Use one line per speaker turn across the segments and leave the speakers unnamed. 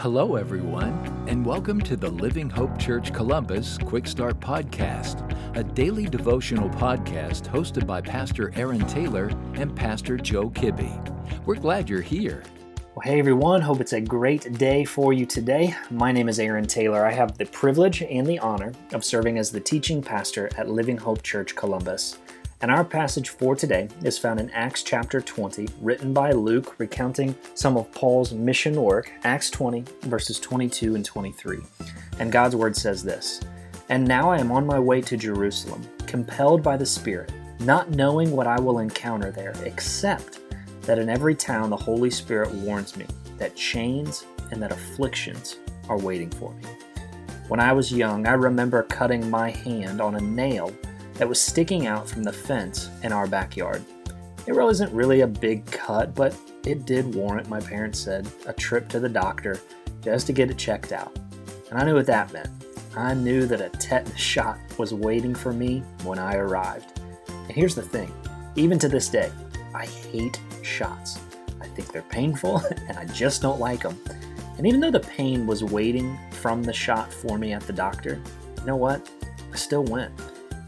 Hello, everyone, and welcome to the Living Hope Church Columbus Quick Start Podcast, a daily devotional podcast hosted by Pastor Aaron Taylor and Pastor Joe Kibbe. We're glad you're here.
Well, hey everyone, hope it's a great day for you today. My name is Aaron Taylor. I have the privilege and the honor of serving as the teaching pastor at Living Hope Church Columbus. And our passage for today is found in Acts chapter 20, written by Luke, recounting some of Paul's mission work, Acts 20, verses 22 and 23. And God's word says this And now I am on my way to Jerusalem, compelled by the Spirit, not knowing what I will encounter there, except that in every town the Holy Spirit warns me that chains and that afflictions are waiting for me. When I was young, I remember cutting my hand on a nail that was sticking out from the fence in our backyard. It wasn't really a big cut, but it did warrant, my parents said, a trip to the doctor just to get it checked out. And I knew what that meant. I knew that a tetanus shot was waiting for me when I arrived. And here's the thing even to this day, I hate shots. I think they're painful and I just don't like them. And even though the pain was waiting from the shot for me at the doctor, you know what? I still went.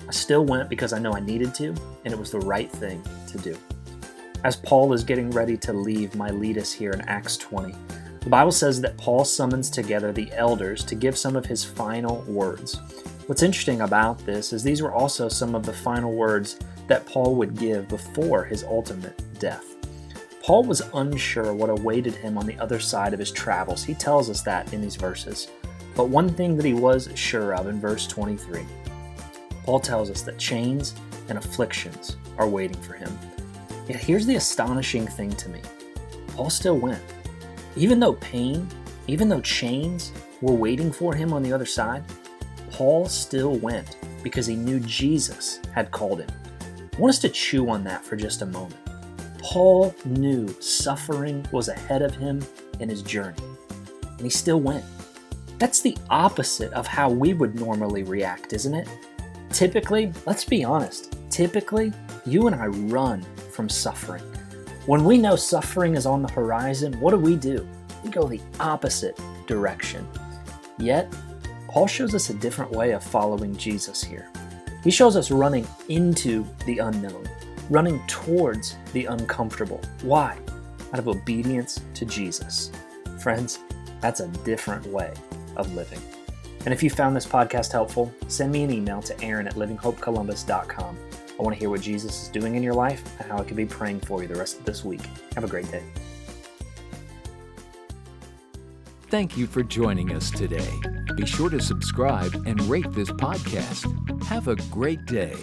I still went because I know I needed to, and it was the right thing to do. As Paul is getting ready to leave Miletus here in Acts 20, the Bible says that Paul summons together the elders to give some of his final words. What's interesting about this is these were also some of the final words that Paul would give before his ultimate death. Paul was unsure what awaited him on the other side of his travels. He tells us that in these verses. But one thing that he was sure of in verse 23 Paul tells us that chains and afflictions are waiting for him. Yet here's the astonishing thing to me Paul still went. Even though pain, even though chains were waiting for him on the other side, Paul still went because he knew Jesus had called him. I want us to chew on that for just a moment. Paul knew suffering was ahead of him in his journey, and he still went. That's the opposite of how we would normally react, isn't it? Typically, let's be honest, typically, you and I run from suffering. When we know suffering is on the horizon, what do we do? We go the opposite direction. Yet, Paul shows us a different way of following Jesus here. He shows us running into the unknown, running towards the uncomfortable. Why? Out of obedience to Jesus. Friends, that's a different way of living. And if you found this podcast helpful, send me an email to aaron at livinghopecolumbus.com. I want to hear what Jesus is doing in your life and how I can be praying for you the rest of this week. Have a great day.
Thank you for joining us today. Be sure to subscribe and rate this podcast. Have a great day.